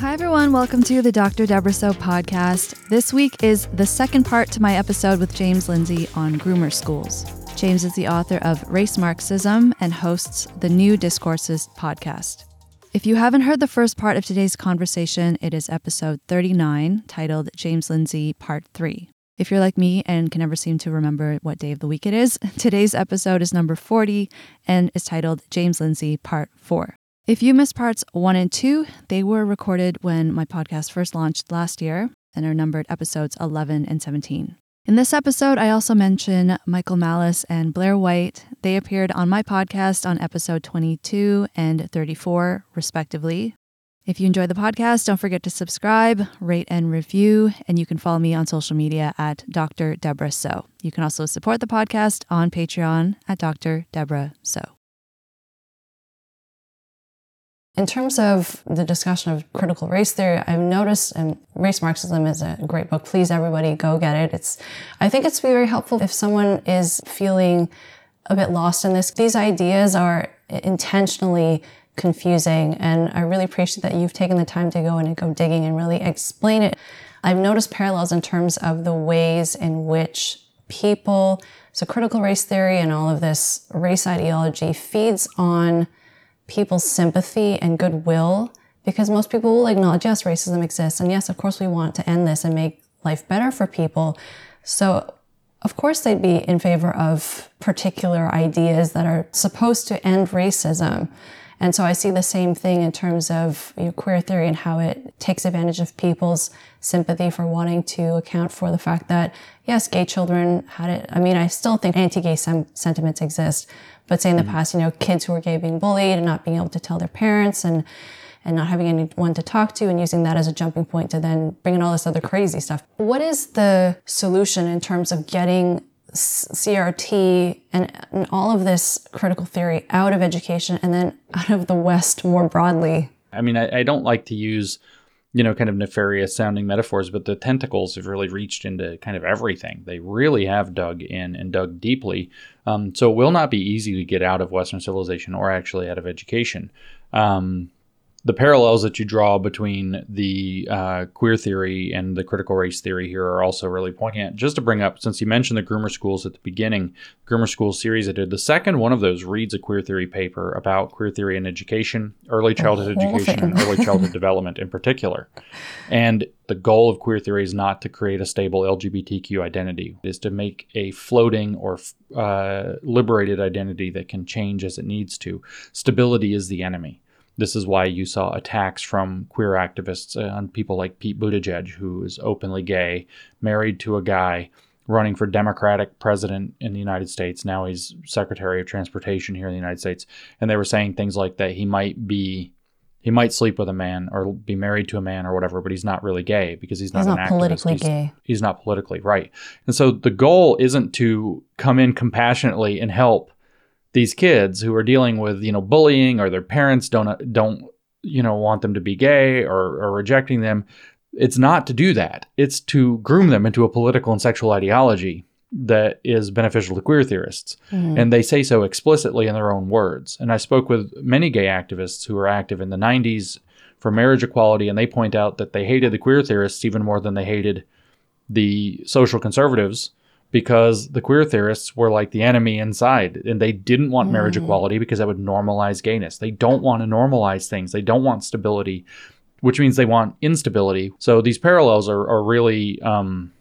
Hi, everyone. Welcome to the Dr. Debra Soh podcast. This week is the second part to my episode with James Lindsay on groomer schools. James is the author of Race Marxism and hosts the New Discourses podcast. If you haven't heard the first part of today's conversation, it is episode 39, titled James Lindsay Part 3. If you're like me and can never seem to remember what day of the week it is, today's episode is number 40 and is titled James Lindsay Part 4. If you missed parts one and two, they were recorded when my podcast first launched last year and are numbered episodes 11 and 17. In this episode, I also mention Michael Malice and Blair White. They appeared on my podcast on episode 22 and 34, respectively. If you enjoy the podcast, don't forget to subscribe, rate, and review. And you can follow me on social media at Dr. Debra Soh. You can also support the podcast on Patreon at Dr. Debra Soh. In terms of the discussion of critical race theory, I've noticed, and Race Marxism is a great book. Please, everybody, go get it. It's, I think it's very helpful if someone is feeling a bit lost in this. These ideas are intentionally confusing, and I really appreciate that you've taken the time to go and go digging and really explain it. I've noticed parallels in terms of the ways in which people, so critical race theory and all of this race ideology feeds on people's sympathy and goodwill because most people will acknowledge, yes, racism exists. And yes, of course, we want to end this and make life better for people. So, of course, they'd be in favor of particular ideas that are supposed to end racism. And so I see the same thing in terms of you know, queer theory and how it takes advantage of people's sympathy for wanting to account for the fact that, yes, gay children had it. I mean, I still think anti-gay sem- sentiments exist, but say in the mm-hmm. past, you know, kids who were gay being bullied and not being able to tell their parents and, and not having anyone to talk to and using that as a jumping point to then bring in all this other crazy stuff. What is the solution in terms of getting CRT and, and all of this critical theory out of education and then out of the West more broadly. I mean, I, I don't like to use, you know, kind of nefarious sounding metaphors, but the tentacles have really reached into kind of everything. They really have dug in and dug deeply. Um, so it will not be easy to get out of Western civilization or actually out of education. Um, the parallels that you draw between the uh, queer theory and the critical race theory here are also really poignant. Just to bring up, since you mentioned the groomer schools at the beginning, groomer school series I did, the second one of those reads a queer theory paper about queer theory in education, early childhood oh, education, and early childhood development in particular. And the goal of queer theory is not to create a stable LGBTQ identity, it is to make a floating or uh, liberated identity that can change as it needs to. Stability is the enemy. This is why you saw attacks from queer activists uh, on people like Pete Buttigieg, who is openly gay, married to a guy running for Democratic president in the United States. Now he's Secretary of Transportation here in the United States. And they were saying things like that he might be he might sleep with a man or be married to a man or whatever, but he's not really gay because he's not, he's not activist. politically he's, gay. He's not politically right. And so the goal isn't to come in compassionately and help these kids who are dealing with you know bullying or their parents don't don't you know want them to be gay or, or rejecting them it's not to do that. It's to groom them into a political and sexual ideology that is beneficial to queer theorists. Mm-hmm. and they say so explicitly in their own words. And i spoke with many gay activists who were active in the 90s for marriage equality and they point out that they hated the queer theorists even more than they hated the social conservatives because the queer theorists were like the enemy inside and they didn't want marriage mm. equality because that would normalize gayness. They don't want to normalize things. They don't want stability, which means they want instability. So these parallels are, are really um,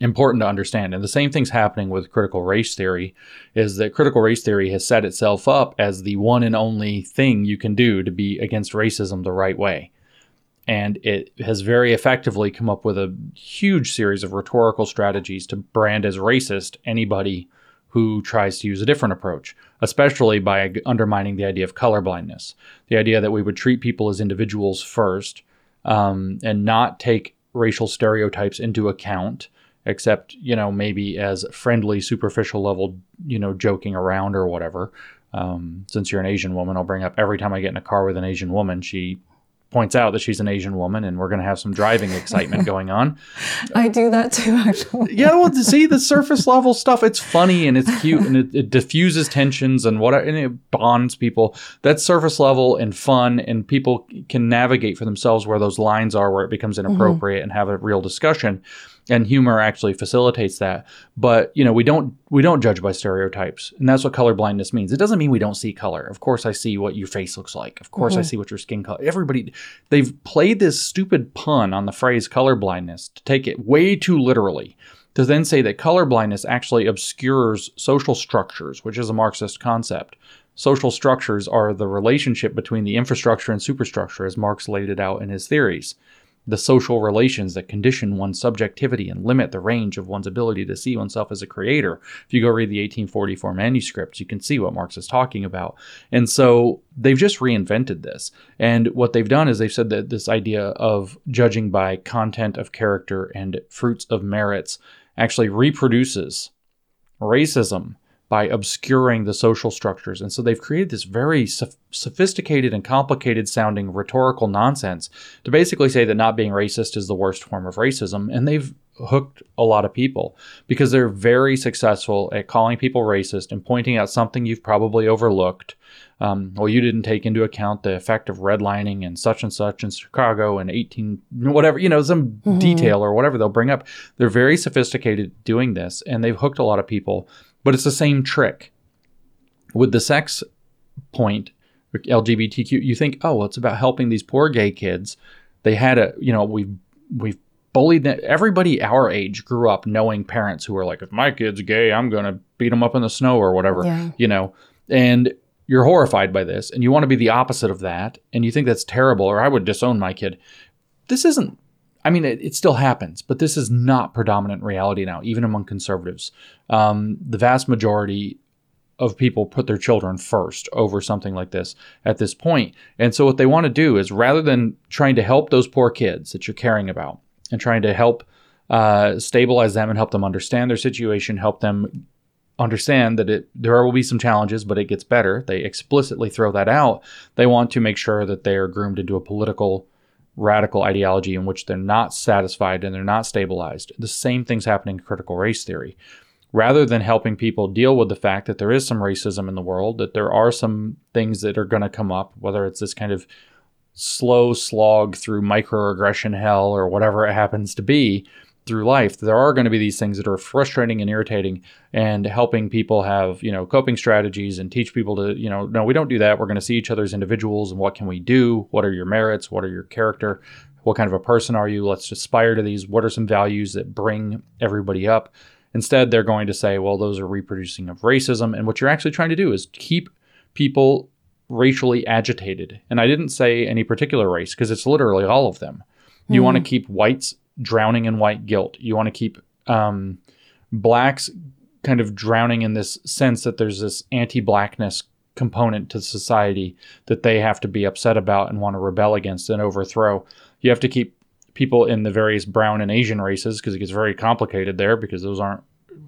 important to understand. And the same thing's happening with critical race theory is that critical race theory has set itself up as the one and only thing you can do to be against racism the right way and it has very effectively come up with a huge series of rhetorical strategies to brand as racist anybody who tries to use a different approach, especially by undermining the idea of colorblindness, the idea that we would treat people as individuals first um, and not take racial stereotypes into account except you know maybe as friendly superficial level you know joking around or whatever. Um, since you're an asian woman i'll bring up every time i get in a car with an asian woman she points out that she's an Asian woman and we're going to have some driving excitement going on. I do that too, actually. yeah, well, to see the surface level stuff, it's funny and it's cute and it, it diffuses tensions and what and it bonds people. That's surface level and fun, and people can navigate for themselves where those lines are, where it becomes inappropriate, mm-hmm. and have a real discussion and humor actually facilitates that. But you know we don't we don't judge by stereotypes and that's what color blindness means. It doesn't mean we don't see color. Of course i see what your face looks like. Of course mm-hmm. i see what your skin color everybody they've played this stupid pun on the phrase color blindness to take it way too literally to then say that color blindness actually obscures social structures which is a marxist concept. Social structures are the relationship between the infrastructure and superstructure as marx laid it out in his theories the social relations that condition one's subjectivity and limit the range of one's ability to see oneself as a creator. If you go read the 1844 manuscripts, you can see what Marx is talking about. And so they've just reinvented this. And what they've done is they've said that this idea of judging by content of character and fruits of merits actually reproduces racism by obscuring the social structures. And so they've created this very sophisticated and complicated sounding rhetorical nonsense to basically say that not being racist is the worst form of racism. And they've hooked a lot of people because they're very successful at calling people racist and pointing out something you've probably overlooked. Um, well, you didn't take into account the effect of redlining and such and such in Chicago in 18, whatever, you know, some mm-hmm. detail or whatever they'll bring up. They're very sophisticated doing this and they've hooked a lot of people but it's the same trick. With the sex point, LGBTQ, you think, oh, well, it's about helping these poor gay kids. They had a, you know, we've we've bullied them. Everybody our age grew up knowing parents who were like, if my kid's gay, I'm gonna beat him up in the snow or whatever, yeah. you know. And you're horrified by this, and you want to be the opposite of that, and you think that's terrible, or I would disown my kid. This isn't I mean, it, it, still happens, but this is not predominant reality now, even among conservatives. Um, the vast majority of people put their children first over something like this at this point. And so, what they want to do is rather than trying to help those poor kids that you're caring about and trying to help uh, stabilize them and help them understand their situation, help them understand that it there will be some challenges, but it gets better. They explicitly throw that out. They want to make sure that they are groomed into a political radical ideology in which they're not satisfied and they're not stabilized. The same thing's happening in critical race theory. Rather than helping people deal with the fact that there is some racism in the world, that there are some things that are going to come up, whether it's this kind of slow slog through microaggression hell or whatever it happens to be, through life, there are going to be these things that are frustrating and irritating and helping people have, you know, coping strategies and teach people to, you know, no, we don't do that. We're going to see each other as individuals and what can we do? What are your merits? What are your character? What kind of a person are you? Let's aspire to these. What are some values that bring everybody up? Instead, they're going to say, well, those are reproducing of racism. And what you're actually trying to do is keep people racially agitated. And I didn't say any particular race because it's literally all of them. You mm. want to keep whites drowning in white guilt. You want to keep um, blacks kind of drowning in this sense that there's this anti-blackness component to society that they have to be upset about and want to rebel against and overthrow. You have to keep people in the various brown and Asian races because it gets very complicated there because those aren't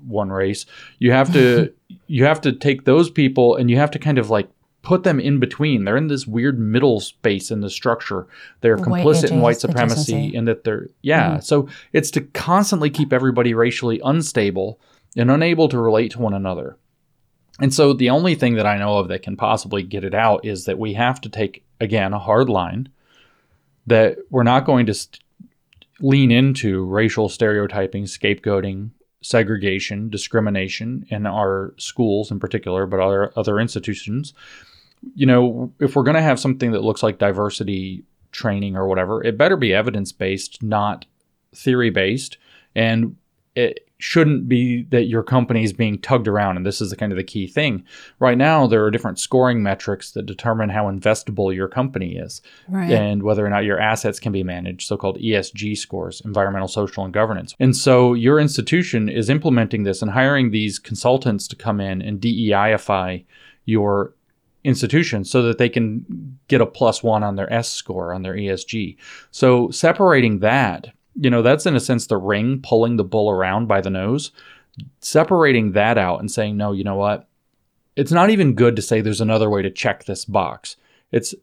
one race. You have to you have to take those people and you have to kind of like put them in between. They're in this weird middle space in the structure. They're white complicit in white supremacy in that they're yeah. Mm-hmm. So it's to constantly keep everybody racially unstable and unable to relate to one another. And so the only thing that I know of that can possibly get it out is that we have to take again a hard line that we're not going to st- lean into racial stereotyping, scapegoating, segregation, discrimination in our schools in particular, but other other institutions you know, if we're going to have something that looks like diversity training or whatever, it better be evidence based, not theory based. And it shouldn't be that your company is being tugged around. And this is the kind of the key thing. Right now, there are different scoring metrics that determine how investable your company is right. and whether or not your assets can be managed, so called ESG scores, environmental, social, and governance. And so your institution is implementing this and hiring these consultants to come in and DEIify your institution so that they can get a plus one on their S score on their ESG. So separating that, you know, that's in a sense the ring pulling the bull around by the nose. Separating that out and saying, no, you know what? It's not even good to say there's another way to check this box. It's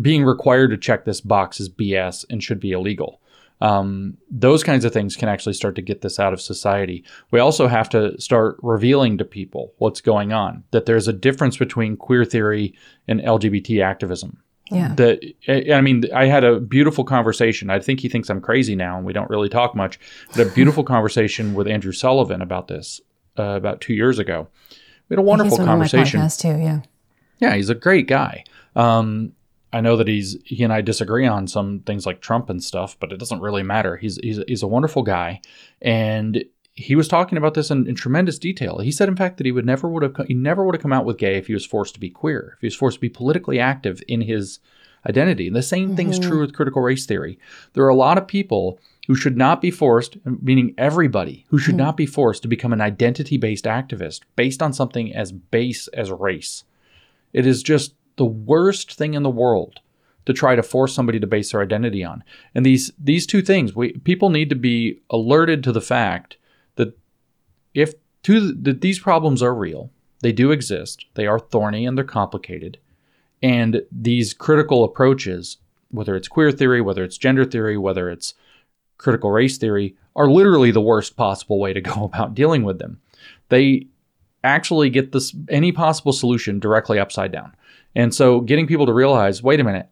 being required to check this box is BS and should be illegal. Um, those kinds of things can actually start to get this out of society. We also have to start revealing to people what's going on, that there's a difference between queer theory and LGBT activism. Yeah. That I mean, I had a beautiful conversation. I think he thinks I'm crazy now, and we don't really talk much. But a beautiful conversation with Andrew Sullivan about this uh, about two years ago. We had a wonderful He's conversation. On my podcast too, yeah. Yeah, he's a great guy. Um, I know that he's he and I disagree on some things like Trump and stuff, but it doesn't really matter. He's he's he's a wonderful guy, and he was talking about this in, in tremendous detail. He said, in fact, that he would never would have he never would have come out with gay if he was forced to be queer, if he was forced to be politically active in his identity. And the same mm-hmm. thing is true with critical race theory. There are a lot of people who should not be forced, meaning everybody, who should mm-hmm. not be forced to become an identity based activist based on something as base as race. It is just the worst thing in the world to try to force somebody to base their identity on. And these these two things, we people need to be alerted to the fact that if to, that these problems are real, they do exist, they are thorny and they're complicated, and these critical approaches, whether it's queer theory, whether it's gender theory, whether it's critical race theory, are literally the worst possible way to go about dealing with them. They actually get this any possible solution directly upside down. And so getting people to realize, wait a minute,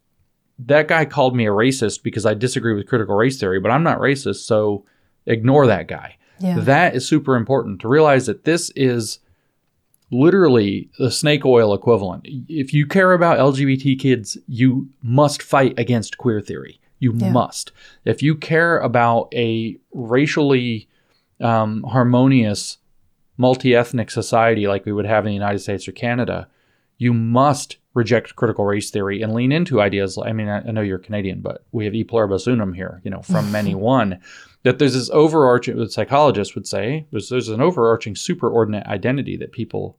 that guy called me a racist because I disagree with critical race theory, but I'm not racist, so ignore that guy. Yeah. That is super important to realize that this is literally the snake oil equivalent. If you care about LGBT kids, you must fight against queer theory. You yeah. must. If you care about a racially um, harmonious, multi ethnic society like we would have in the United States or Canada, you must reject critical race theory and lean into ideas. I mean, I, I know you're Canadian, but we have e pluribus unum here, you know, from many one that there's this overarching, the psychologists would say, there's, there's an overarching superordinate identity that people,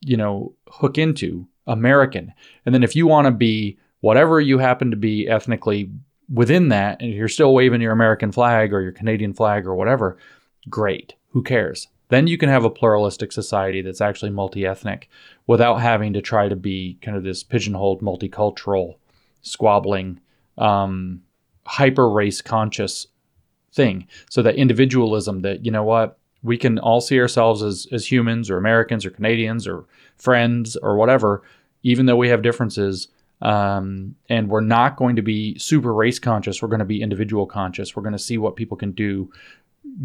you know, hook into American. And then if you want to be whatever you happen to be ethnically within that, and you're still waving your American flag or your Canadian flag or whatever, great. Who cares? Then you can have a pluralistic society that's actually multi ethnic without having to try to be kind of this pigeonholed, multicultural, squabbling, um, hyper race conscious thing. So that individualism that, you know what, we can all see ourselves as, as humans or Americans or Canadians or friends or whatever, even though we have differences. Um, and we're not going to be super race conscious. We're going to be individual conscious. We're going to see what people can do.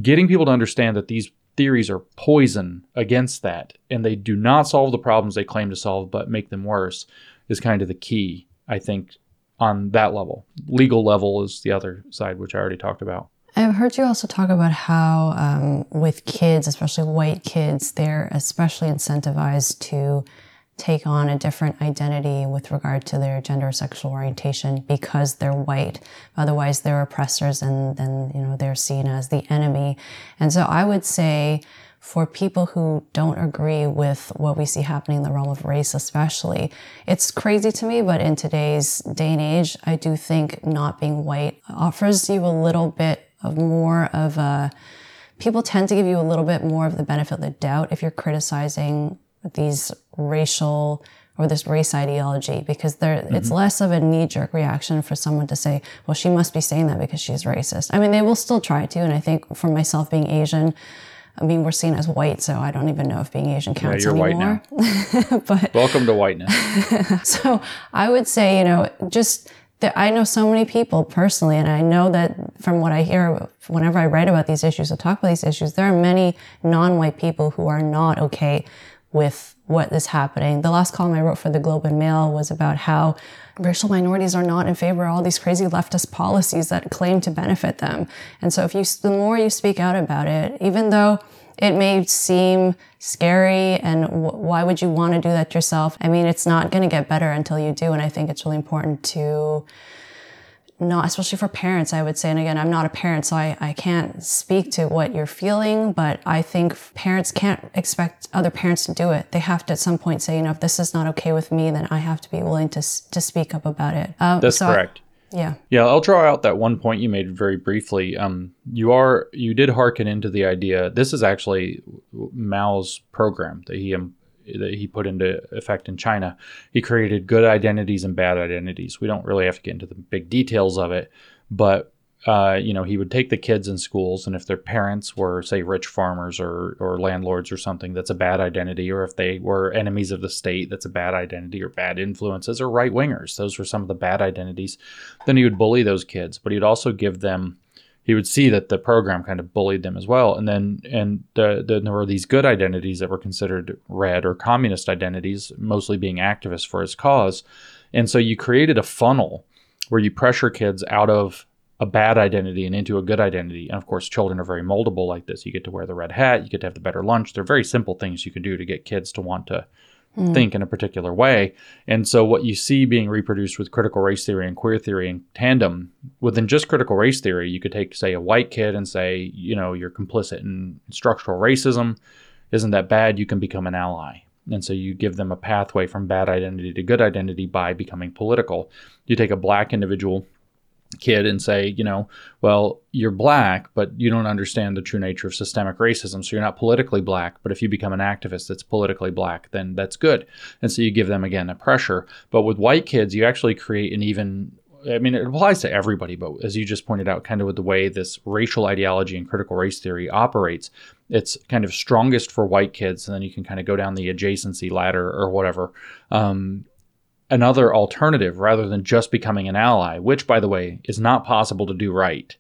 Getting people to understand that these theories are poison against that and they do not solve the problems they claim to solve but make them worse is kind of the key, I think, on that level. Legal level is the other side, which I already talked about. I've heard you also talk about how, um, with kids, especially white kids, they're especially incentivized to take on a different identity with regard to their gender or sexual orientation because they're white. Otherwise, they're oppressors and then, you know, they're seen as the enemy. And so I would say, for people who don't agree with what we see happening in the realm of race, especially. It's crazy to me, but in today's day and age, I do think not being white offers you a little bit of more of a people tend to give you a little bit more of the benefit of the doubt if you're criticizing these racial or this race ideology because there mm-hmm. it's less of a knee-jerk reaction for someone to say well she must be saying that because she's racist i mean they will still try to and i think for myself being asian I mean, we're seen as white, so I don't even know if being Asian counts yeah, you're anymore. white now. but welcome to whiteness. so I would say, you know, just that I know so many people personally, and I know that from what I hear, whenever I write about these issues or talk about these issues, there are many non-white people who are not okay with what is happening. The last column I wrote for the Globe and Mail was about how racial minorities are not in favor of all these crazy leftist policies that claim to benefit them. And so if you, the more you speak out about it, even though it may seem scary and w- why would you want to do that yourself? I mean, it's not going to get better until you do. And I think it's really important to not, especially for parents, I would say, and again, I'm not a parent, so I, I can't speak to what you're feeling, but I think parents can't expect other parents to do it. They have to at some point say, you know, if this is not okay with me, then I have to be willing to, to speak up about it. Um, That's so correct. Yeah. Yeah, I'll draw out that one point you made very briefly. Um, you are you did hearken into the idea. This is actually Mao's program that he that he put into effect in China. He created good identities and bad identities. We don't really have to get into the big details of it, but uh, you know, he would take the kids in schools, and if their parents were, say, rich farmers or or landlords or something, that's a bad identity. Or if they were enemies of the state, that's a bad identity. Or bad influences, or right wingers, those were some of the bad identities. Then he would bully those kids, but he'd also give them. He would see that the program kind of bullied them as well, and then and the, the, there were these good identities that were considered red or communist identities, mostly being activists for his cause, and so you created a funnel where you pressure kids out of a bad identity and into a good identity. And of course, children are very moldable like this. You get to wear the red hat, you get to have the better lunch. They're very simple things you can do to get kids to want to mm. think in a particular way. And so, what you see being reproduced with critical race theory and queer theory in tandem, within just critical race theory, you could take, say, a white kid and say, you know, you're complicit in structural racism. Isn't that bad? You can become an ally. And so you give them a pathway from bad identity to good identity by becoming political. You take a black individual kid and say, you know, well, you're black, but you don't understand the true nature of systemic racism. So you're not politically black. But if you become an activist that's politically black, then that's good. And so you give them again a pressure. But with white kids, you actually create an even I mean, it applies to everybody, but as you just pointed out, kind of with the way this racial ideology and critical race theory operates, it's kind of strongest for white kids, and then you can kind of go down the adjacency ladder or whatever. Um, another alternative rather than just becoming an ally, which, by the way, is not possible to do right.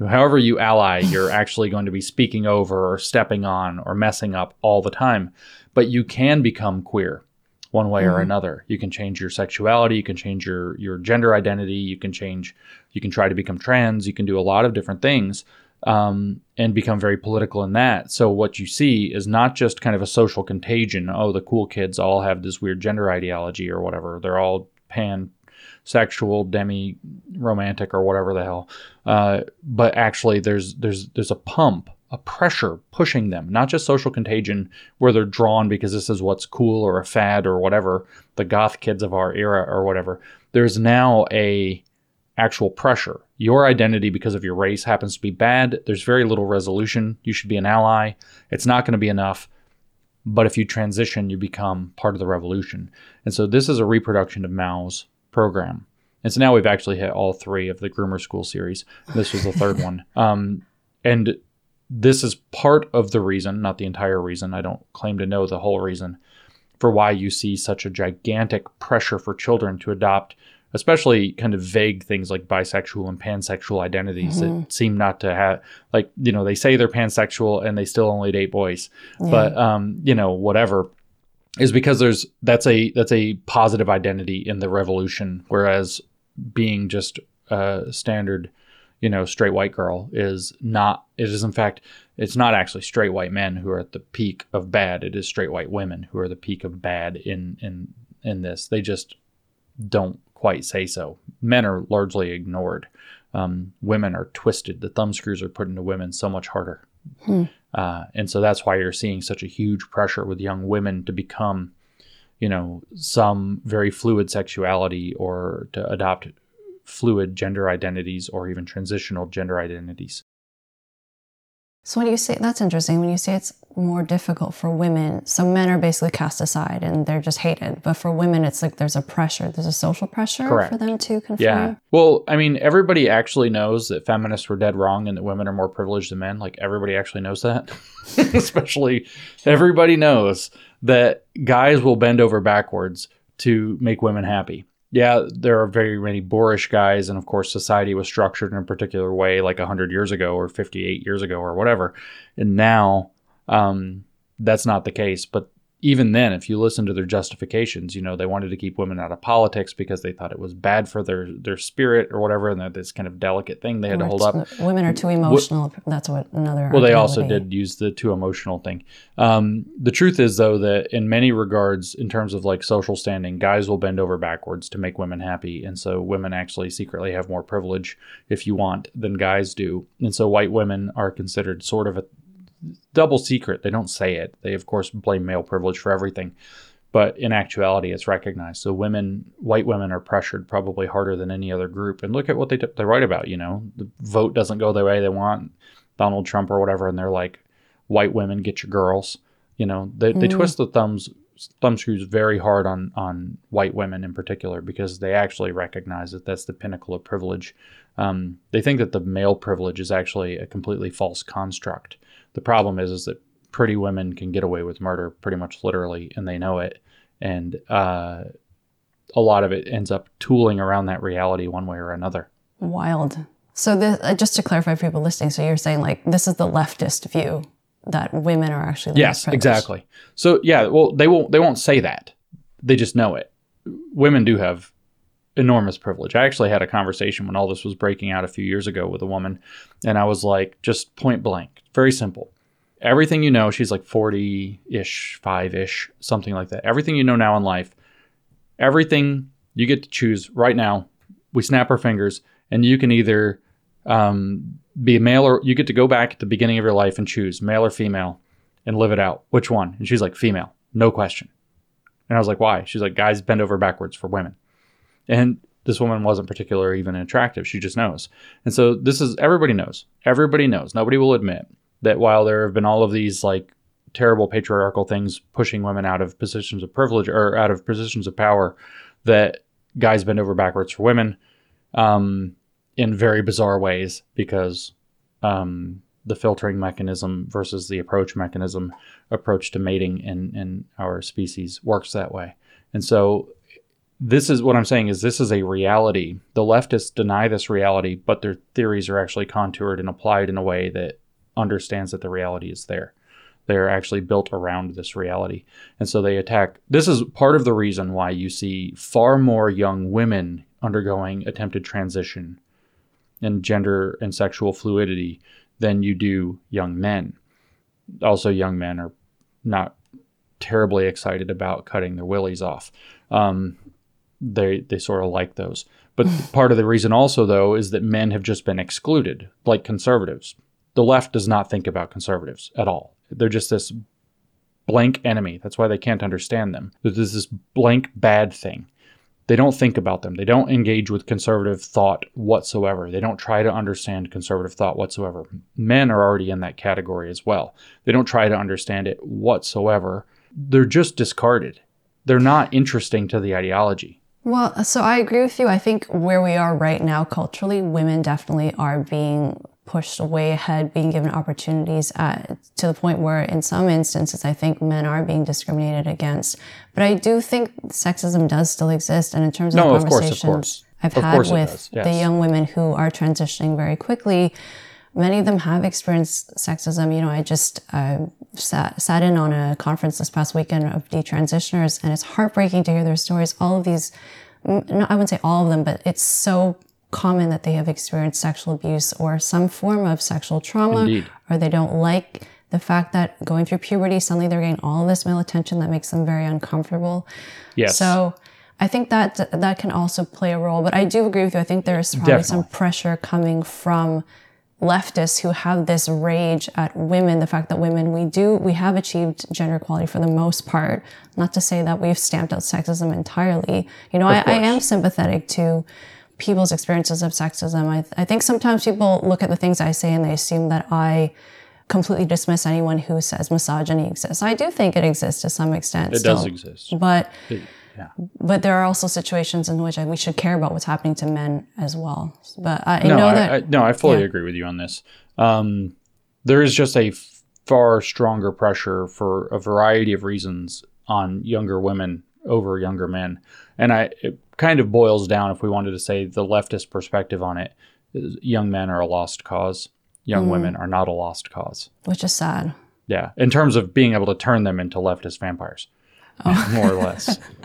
However, you ally, you're actually going to be speaking over or stepping on or messing up all the time. But you can become queer one way mm-hmm. or another. You can change your sexuality, you can change your, your gender identity, you can change, you can try to become trans, you can do a lot of different things um, and become very political in that. So what you see is not just kind of a social contagion. Oh, the cool kids all have this weird gender ideology or whatever. They're all pansexual, demi romantic, or whatever the hell. Uh, but actually, there's there's there's a pump, a pressure pushing them. Not just social contagion where they're drawn because this is what's cool or a fad or whatever. The goth kids of our era or whatever. There's now a actual pressure. Your identity because of your race happens to be bad. There's very little resolution. You should be an ally. It's not going to be enough. But if you transition, you become part of the revolution. And so this is a reproduction of Mao's program. And so now we've actually hit all three of the groomer school series. This was the third one. Um, and this is part of the reason, not the entire reason. I don't claim to know the whole reason for why you see such a gigantic pressure for children to adopt especially kind of vague things like bisexual and pansexual identities mm-hmm. that seem not to have like you know they say they're pansexual and they still only date boys yeah. but um you know whatever is because there's that's a that's a positive identity in the revolution whereas being just a standard you know straight white girl is not it is in fact it's not actually straight white men who are at the peak of bad it is straight white women who are the peak of bad in in in this they just don't quite say so. Men are largely ignored. Um, women are twisted. The thumb screws are put into women so much harder. Hmm. Uh, and so that's why you're seeing such a huge pressure with young women to become, you know, some very fluid sexuality or to adopt fluid gender identities or even transitional gender identities. So when you say that's interesting, when you say it's more difficult for women, so men are basically cast aside and they're just hated, but for women, it's like there's a pressure, there's a social pressure Correct. for them to conform. Yeah. Well, I mean, everybody actually knows that feminists were dead wrong and that women are more privileged than men. Like everybody actually knows that. Especially everybody knows that guys will bend over backwards to make women happy yeah, there are very many boorish guys, and of course, society was structured in a particular way, like hundred years ago or fifty-eight years ago or whatever. And now, um, that's not the case. But even then, if you listen to their justifications, you know, they wanted to keep women out of politics because they thought it was bad for their their spirit or whatever, and that this kind of delicate thing they had to hold up. Women are too emotional. That's what another. Well, they also did use the too emotional thing. Um, the truth is, though, that in many regards, in terms of like social standing, guys will bend over backwards to make women happy, and so women actually secretly have more privilege, if you want, than guys do, and so white women are considered sort of a double secret. They don't say it. They, of course, blame male privilege for everything. But in actuality, it's recognized. So women, white women, are pressured probably harder than any other group. And look at what they they write about. You know, the vote doesn't go the way they want. Donald Trump or whatever, and they're like, white women get your girls. You know, they, mm. they twist the thumbs thumb screws very hard on on white women in particular because they actually recognize that that's the pinnacle of privilege. Um, they think that the male privilege is actually a completely false construct. The problem is is that pretty women can get away with murder pretty much literally, and they know it. And uh, a lot of it ends up tooling around that reality one way or another. Wild. So this, uh, just to clarify for people listening, so you're saying like this is the leftist view that women are actually the yes most exactly so yeah well they won't they won't say that they just know it women do have enormous privilege i actually had a conversation when all this was breaking out a few years ago with a woman and i was like just point blank very simple everything you know she's like 40-ish 5-ish something like that everything you know now in life everything you get to choose right now we snap our fingers and you can either um, be a male or you get to go back at the beginning of your life and choose male or female and live it out. Which one? And she's like, female, no question. And I was like, why? She's like, guys bend over backwards for women. And this woman wasn't particularly even attractive. She just knows. And so this is everybody knows. Everybody knows. Nobody will admit that while there have been all of these like terrible patriarchal things pushing women out of positions of privilege or out of positions of power, that guys bend over backwards for women. Um, in very bizarre ways because um, the filtering mechanism versus the approach mechanism approach to mating in, in our species works that way. And so this is what I'm saying is this is a reality. The leftists deny this reality, but their theories are actually contoured and applied in a way that understands that the reality is there. They're actually built around this reality. And so they attack. This is part of the reason why you see far more young women undergoing attempted transition and gender and sexual fluidity than you do young men. Also, young men are not terribly excited about cutting their willies off. Um, they they sort of like those. But part of the reason also though is that men have just been excluded, like conservatives. The left does not think about conservatives at all. They're just this blank enemy. That's why they can't understand them. There's this blank bad thing. They don't think about them. They don't engage with conservative thought whatsoever. They don't try to understand conservative thought whatsoever. Men are already in that category as well. They don't try to understand it whatsoever. They're just discarded. They're not interesting to the ideology. Well, so I agree with you. I think where we are right now culturally, women definitely are being pushed way ahead, being given opportunities at, to the point where, in some instances, I think men are being discriminated against. But I do think sexism does still exist. And in terms No, of of course, of conversations course. I've Of had with yes. the young women who are transitioning very quickly, many of them have experienced sexism. You know, I just uh, sat, sat in on a conference this past weekend of detransitioners, and it's heartbreaking to hear their stories. All of these, no, I wouldn't say all of them, but it's so common that they have experienced sexual abuse or some form of sexual trauma, Indeed. or they don't like the fact that going through puberty, suddenly they're getting all this male attention that makes them very uncomfortable. Yes. So I think that that can also play a role. But I do agree with you. I think there's probably some pressure coming from leftists who have this rage at women. The fact that women, we do, we have achieved gender equality for the most part. Not to say that we've stamped out sexism entirely. You know, I, I am sympathetic to people's experiences of sexism. I, I think sometimes people look at the things I say and they assume that I completely dismiss anyone who says misogyny exists. I do think it exists to some extent. It still. does exist. But It- yeah. but there are also situations in which we should care about what's happening to men as well. But I, no, know I, that I, no, I fully yeah. agree with you on this. Um, there is just a far stronger pressure for a variety of reasons on younger women over younger men, and I it kind of boils down, if we wanted to say the leftist perspective on it, is young men are a lost cause. Young Mm. women are not a lost cause. which is sad. Yeah, in terms of being able to turn them into leftist vampires, more or less.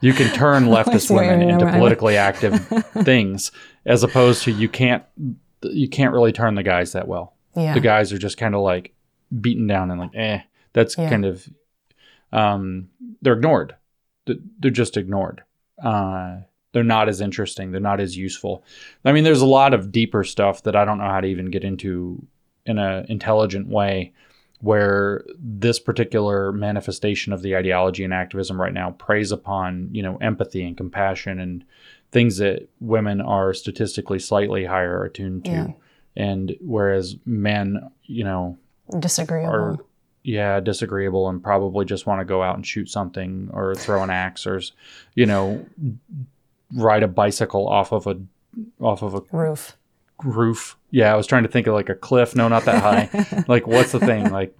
You can turn leftist women into politically active things, as opposed to you can't you can't really turn the guys that well. Yeah. The guys are just kind of like beaten down and like, eh. That's Yeah. kind of um, they're ignored. They're just ignored. Uh, they're not as interesting. They're not as useful. I mean, there's a lot of deeper stuff that I don't know how to even get into in an intelligent way where this particular manifestation of the ideology and activism right now preys upon you know empathy and compassion and things that women are statistically slightly higher attuned to Yeah. and whereas men you know Disagreeable. are yeah, disagreeable and probably just want to go out and shoot something or throw an axe or, you know, ride a bicycle off of a off of a Roof. Roof. Yeah, I was trying to think of like a cliff. No, not that high. like, what's the thing? Like,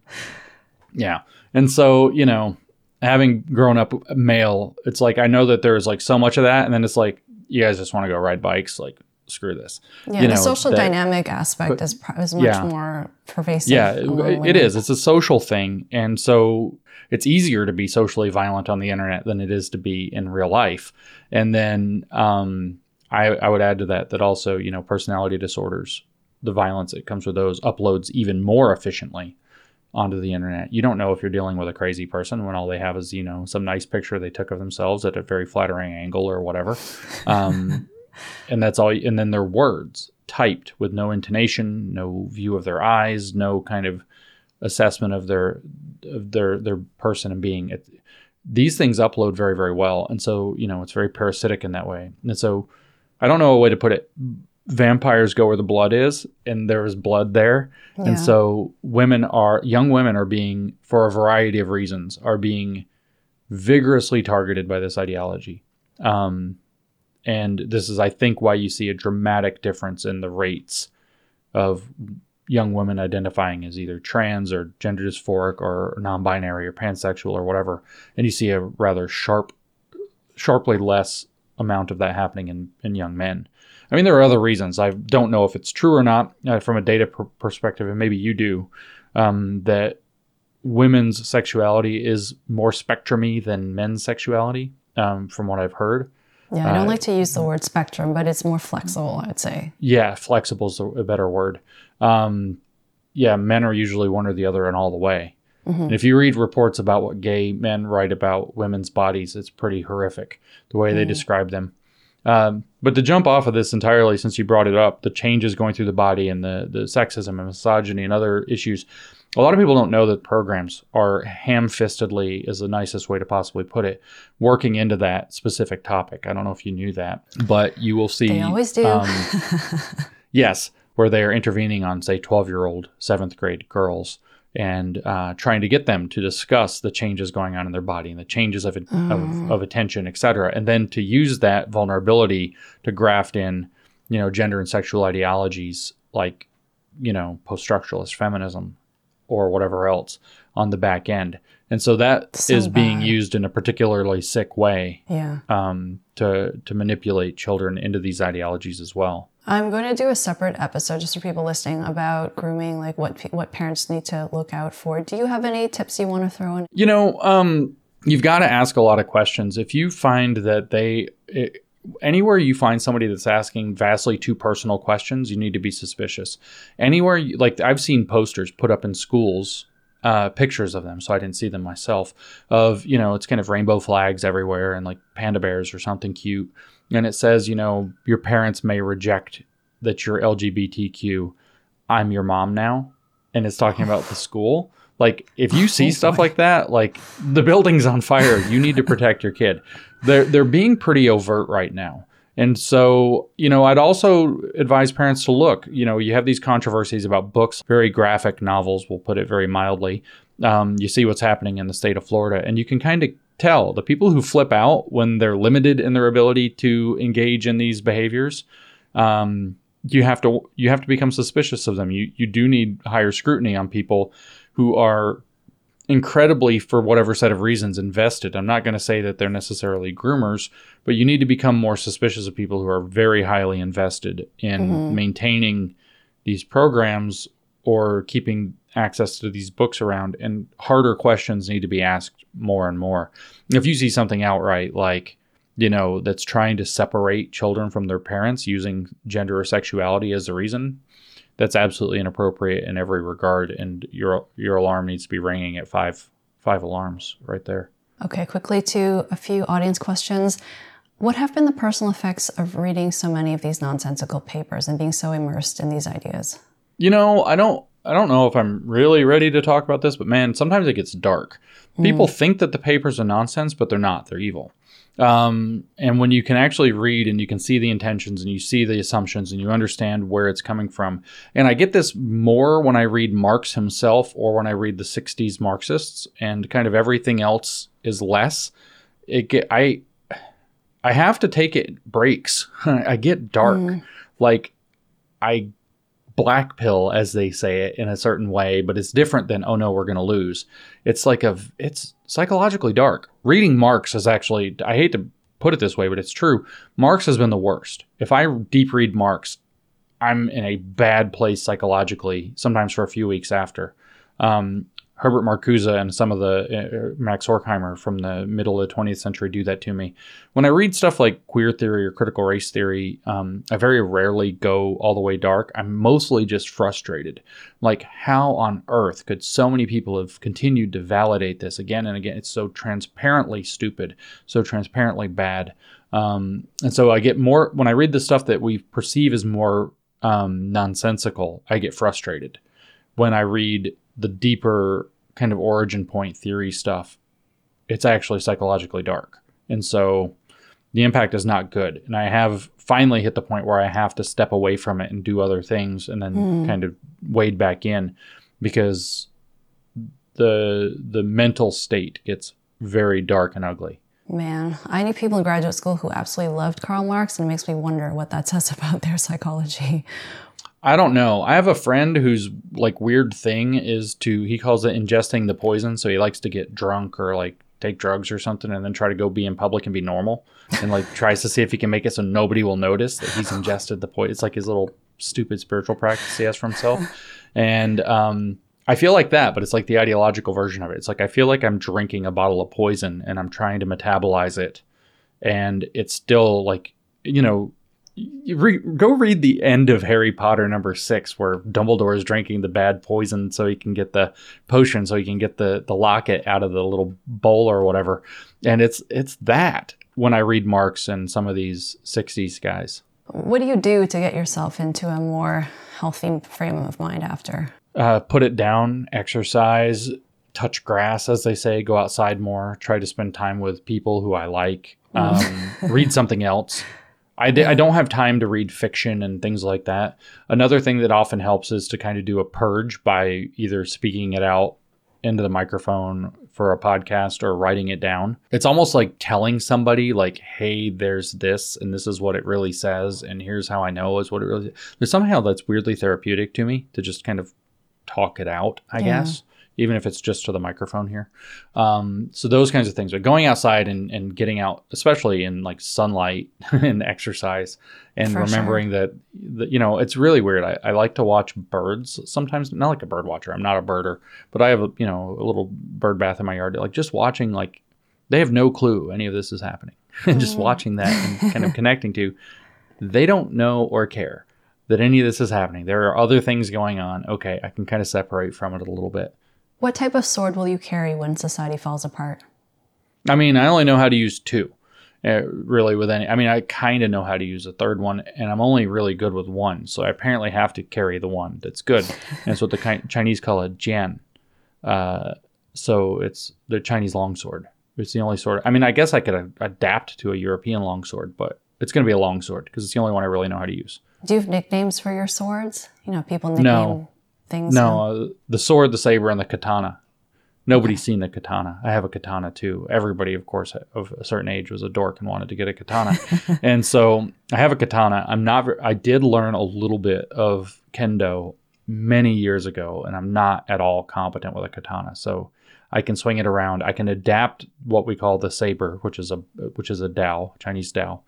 yeah. And so, you know, having grown up male, it's like I know that there's like so much of that, and then it's like you guys just want to go ride bikes. Like, screw this. Yeah, You the social that- dynamic aspect is, pr- is much yeah. more pervasive. Yeah, it, it is. It's a social thing, and so it's easier to be socially violent on the internet than it is to be in real life. And then um, I, I would add to that that also, you know, personality disorders, the violence that comes with those, uploads even more efficiently onto the internet. You don't know if you're dealing with a crazy person when all they have is, you know, some nice picture they took of themselves at a very flattering angle or whatever. Um, and that's all. And then their words typed with no intonation, no view of their eyes, no kind of assessment of their of their their person and being. It, these things upload very very well, and so you know it's very parasitic in that way. And so I don't know a way to put it. Vampires go where the blood is, and there is blood there. Yeah. And so women are young women are being for a variety of reasons are being vigorously targeted by this ideology. Um, and this is, I think, why you see a dramatic difference in the rates of young women identifying as either trans or gender dysphoric or non-binary or pansexual or whatever. And you see a rather sharp, sharply less amount of that happening in, in young men. I mean, there are other reasons. I don't know if it's true or not uh, from a data per- perspective, and maybe you do, um, that women's sexuality is more spectrumy than men's sexuality, um, from what I've heard. Yeah, I don't Uh, like to use the word spectrum, but it's more flexible, I'd say. Yeah, flexible is a a better word. Um, yeah, men are usually one or the other and all the way. And if you read reports about what gay men write about women's bodies, it's pretty horrific the way they describe them. Um, but to jump off of this entirely, since you brought it up, the changes going through the body and the, the sexism and misogyny and other issues, a lot of people don't know that programs are ham fistedly, is the nicest way to possibly put it, working into that specific topic. I don't know if you knew that, but you will see. They always do. um, yes, where they are intervening on, say, 12 year old seventh grade girls and uh, trying to get them to discuss the changes going on in their body and the changes of, of, of attention, et cetera. And then to use that vulnerability to graft in, you know, gender and sexual ideologies like, you know, post structuralist feminism or whatever else on the back end. And so that is So being bad. used in a particularly sick way Yeah. um, to, to manipulate children into these ideologies as well. I'm going to do a separate episode just for people listening about grooming, like what what parents need to look out for. Do you have any tips you want to throw in? You know, um, you've got to ask a lot of questions. If you find that they, it, anywhere you find somebody that's asking vastly too personal questions, you need to be suspicious. Anywhere, you, like I've seen posters put up in schools, uh, pictures of them, so I didn't see them myself. Of you know, it's kind of rainbow flags everywhere and like panda bears or something cute, and it says, you know, your parents may reject that you're LGBTQ. I'm your mom now, and it's talking about the school. Like if you see Oh, stuff like that, like the building's on fire, you need to protect your kid. They're they're being pretty overt right now. And so, you know, I'd also advise parents to look. You know, you have these controversies about books, very graphic novels, we'll put it very mildly. Um, you see what's happening in the state of Florida, and you can kind of tell the people who flip out when they're limited in their ability to engage in these behaviors. Um, you have to you have to become suspicious of them. You you do need higher scrutiny on people who are incredibly for whatever set of reasons invested. I'm not going to say that they're necessarily groomers, but you need to become more suspicious of people who are very highly invested in maintaining these programs or keeping access to these books around and harder questions need to be asked more and more. If you see something outright like you know that's trying to separate children from their parents using gender or sexuality as the reason that's absolutely inappropriate in every regard and your your alarm needs to be ringing at five five alarms right there Okay, quickly to a few audience questions. What have been the personal effects of reading so many of these nonsensical papers and being so immersed in these ideas? you know i don't i don't know if i'm really ready to talk about this but man sometimes it gets dark people think that the papers are nonsense but they're not they're evil Um, and when you can actually read and you can see the intentions and you see the assumptions and you understand where it's coming from. And I get this more when I read Marx himself or when I read the 60s Marxists and kind of everything else is less. It get I I have to take it breaks. I get dark. Mm. Like I black pill as they say it in a certain way but it's different than oh no we're going to lose. It's like a it's psychologically dark. Reading marx is actually i hate to put it this way but it's true. Marx has been the worst. If i deep read marx i'm in a bad place psychologically sometimes for a few weeks after. Um, Herbert Marcuse and some of the uh, Max Horkheimer from the middle of the 20th century do that to me. When I read stuff like queer theory or critical race theory, um, I very rarely go all the way dark. I'm mostly just frustrated. Like, how on earth could so many people have continued to validate this again and again? It's so transparently stupid, so transparently bad. Um, and so I get more, when I read the stuff that we perceive as more um, nonsensical, I get frustrated. When I read the deeper kind of origin point theory stuff, it's actually psychologically dark. And so the impact is not good. And I have finally hit the point where I have to step away from it and do other things and then mm. kind of wade back in because the the mental state gets very dark and ugly. Man, I knew people in graduate school who absolutely loved Karl Marx and it makes me wonder what that says about their psychology. I don't know. I have a friend whose like weird thing is to he calls it ingesting the poison. So he likes to get drunk or like take drugs or something and then try to go be in public and be normal and like tries to see if he can make it so nobody will notice that he's ingested the poison. It's like his little stupid spiritual practice he has for himself. And um I feel like that, but it's like the ideological version of it. It's like I feel like I'm drinking a bottle of poison and I'm trying to metabolize it and it's still like you know re- go read the end of Harry Potter number six, where Dumbledore is drinking the bad poison so he can get the potion, so he can get the the locket out of the little bowl or whatever. And it's it's that when I read Marx and some of these '60s guys. What do you do to get yourself into a more healthy frame of mind after? Uh, put it down, exercise, touch grass, as they say, go outside more, try to spend time with people who I like, um, read something else. I, d- I don't have time to read fiction and things like that. Another thing that often helps is to kind of do a purge by either speaking it out into the microphone for a podcast or writing it down. It's almost like telling somebody like, "Hey, there's this and this is what it really says and here's how I know is what it really." There's somehow that's weirdly therapeutic to me to just kind of talk it out, I yeah. guess even if it's just to the microphone here. Um, so those kinds of things. But going outside and, and getting out, especially in like sunlight and exercise, and For remembering sure. that, that, you know, it's really weird. I, I like to watch birds sometimes. Not like a bird watcher. I'm not a birder, but I have a you know a little bird bath in my yard. Like just watching, like they have no clue any of this is happening. and just mm. watching that and kind of connecting to, they don't know or care that any of this is happening. There are other things going on. Okay, I can kind of separate from it a little bit. What type of sword will you carry when society falls apart? I mean, I only know how to use two. Uh, really, with any, I mean, I kind of know how to use a third one, and I'm only really good with one. So I apparently have to carry the one that's good. and it's what the Chinese call a jian. Uh, so it's the Chinese longsword. It's the only sword. I mean, I guess I could a- adapt to a European longsword, but it's going to be a longsword because it's the only one I really know how to use. Do you have nicknames for your swords? You know, people nickname no things? No, uh, the sword, the saber, and the katana. Nobody's seen the katana. I have a katana too. Everybody, of course, of a certain age was a dork and wanted to get a katana. and so I have a katana. I'm not, I did learn a little bit of kendo many years ago, and I'm not at all competent with a katana. So I can swing it around. I can adapt what we call the saber, which is a which is a dao, Chinese dao.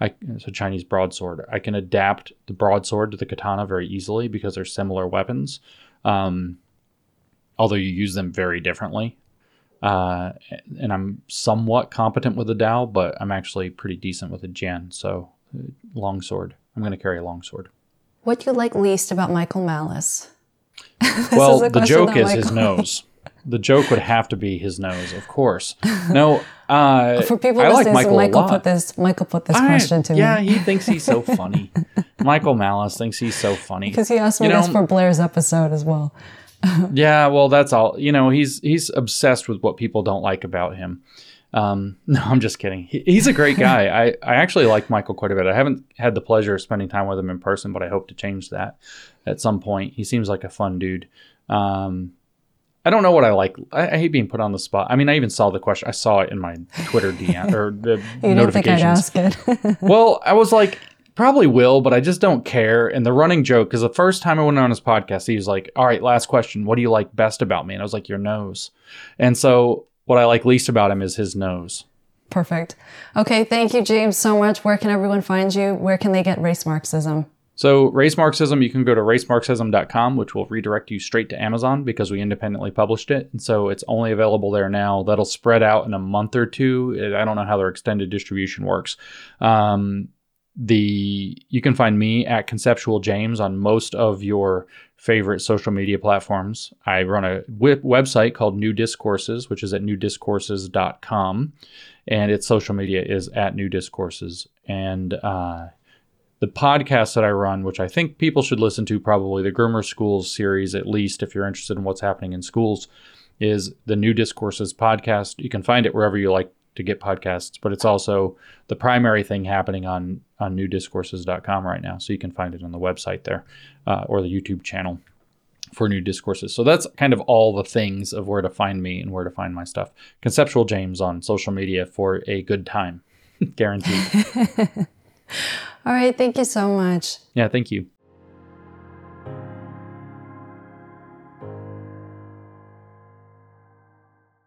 I, it's a Chinese broadsword. I can adapt the broadsword to the katana very easily because they're similar weapons, um, although you use them very differently. Uh, and I'm somewhat competent with a Dao, but I'm actually pretty decent with a Jian. So, uh, long sword. I'm going to carry a long sword. What do you like least about Michael Malice? well, the joke is Michael... his nose. The joke would have to be his nose, of course. No, uh, for people I listening, like Michael, so Michael put this. Michael put this I, question to yeah, me. Yeah, he thinks he's so funny. Michael Malice thinks he's so funny because he asked me you know, this for Blair's episode as well. yeah, well, that's all. You know, he's he's obsessed with what people don't like about him. Um, no, I'm just kidding. He, he's a great guy. I, I actually like Michael quite a bit. I haven't had the pleasure of spending time with him in person, but I hope to change that at some point. He seems like a fun dude. Um, I don't know what I like. I, I, hate being put on the spot. I mean, I even saw the question. I saw it in my Twitter DM or the you notifications. Didn't think I'd ask it. well, I was like, probably will, but I just don't care. And the running joke, because the first time I went on his podcast, he was like, "All right, last question. What do you like best about me?" And I was like, "Your nose." And so, what I like least about him is his nose. Perfect. Okay, thank you, James, so much. Where can everyone find you? Where can they get race Marxism? So, Race Marxism, you can go to racemarxism.com, which will redirect you straight to Amazon because we independently published it. And so it's only available there now. That'll spread out in a month or two. I don't know how their extended distribution works. Um, the you can find me at conceptual james on most of your favorite social media platforms i run a website called new discourses which is at newdiscourses.com and its social media is at new discourses and uh, the podcast that I run, which I think people should listen to, probably the Groomer Schools series, at least if you're interested in what's happening in schools, is the New Discourses podcast. You can find it wherever you like to get podcasts, but it's also the primary thing happening on on newdiscourses.com right now. So you can find it on the website there uh, or the YouTube channel for New Discourses. So that's kind of all the things of where to find me and where to find my stuff. Conceptual James on social media for a good time, guaranteed. All right. Thank you so much. Yeah. Thank you.